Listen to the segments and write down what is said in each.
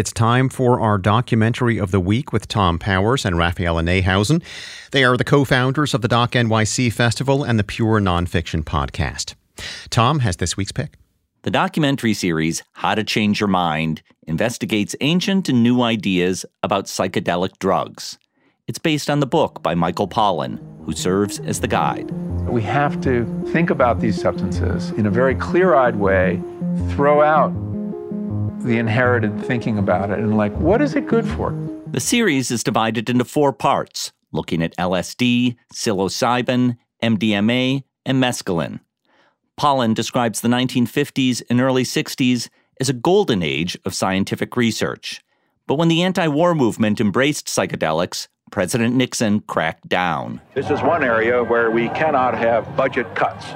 It's time for our documentary of the week with Tom Powers and Raphaela Neihausen. They are the co founders of the Doc NYC Festival and the Pure Nonfiction Podcast. Tom has this week's pick. The documentary series, How to Change Your Mind, investigates ancient and new ideas about psychedelic drugs. It's based on the book by Michael Pollan, who serves as the guide. We have to think about these substances in a very clear eyed way, throw out the inherited thinking about it and like, what is it good for? The series is divided into four parts, looking at LSD, psilocybin, MDMA, and mescaline. Pollan describes the 1950s and early 60s as a golden age of scientific research. But when the anti war movement embraced psychedelics, President Nixon cracked down. This is one area where we cannot have budget cuts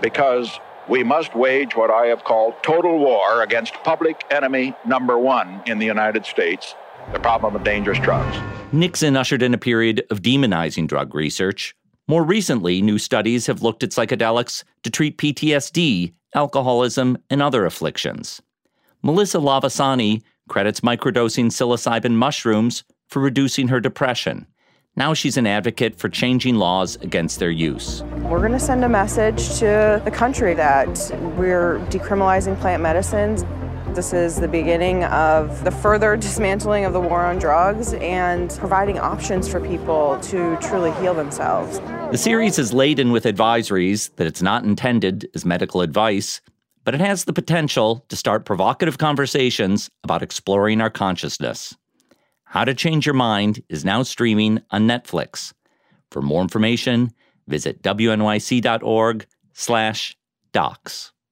because we must wage what I have called total war against public enemy number one in the United States the problem of dangerous drugs. Nixon ushered in a period of demonizing drug research. More recently, new studies have looked at psychedelics to treat PTSD, alcoholism, and other afflictions. Melissa Lavasani credits microdosing psilocybin mushrooms for reducing her depression. Now she's an advocate for changing laws against their use. We're going to send a message to the country that we're decriminalizing plant medicines. This is the beginning of the further dismantling of the war on drugs and providing options for people to truly heal themselves. The series is laden with advisories that it's not intended as medical advice, but it has the potential to start provocative conversations about exploring our consciousness. How to Change Your Mind is now streaming on Netflix. For more information, visit wnyc.org slash docs.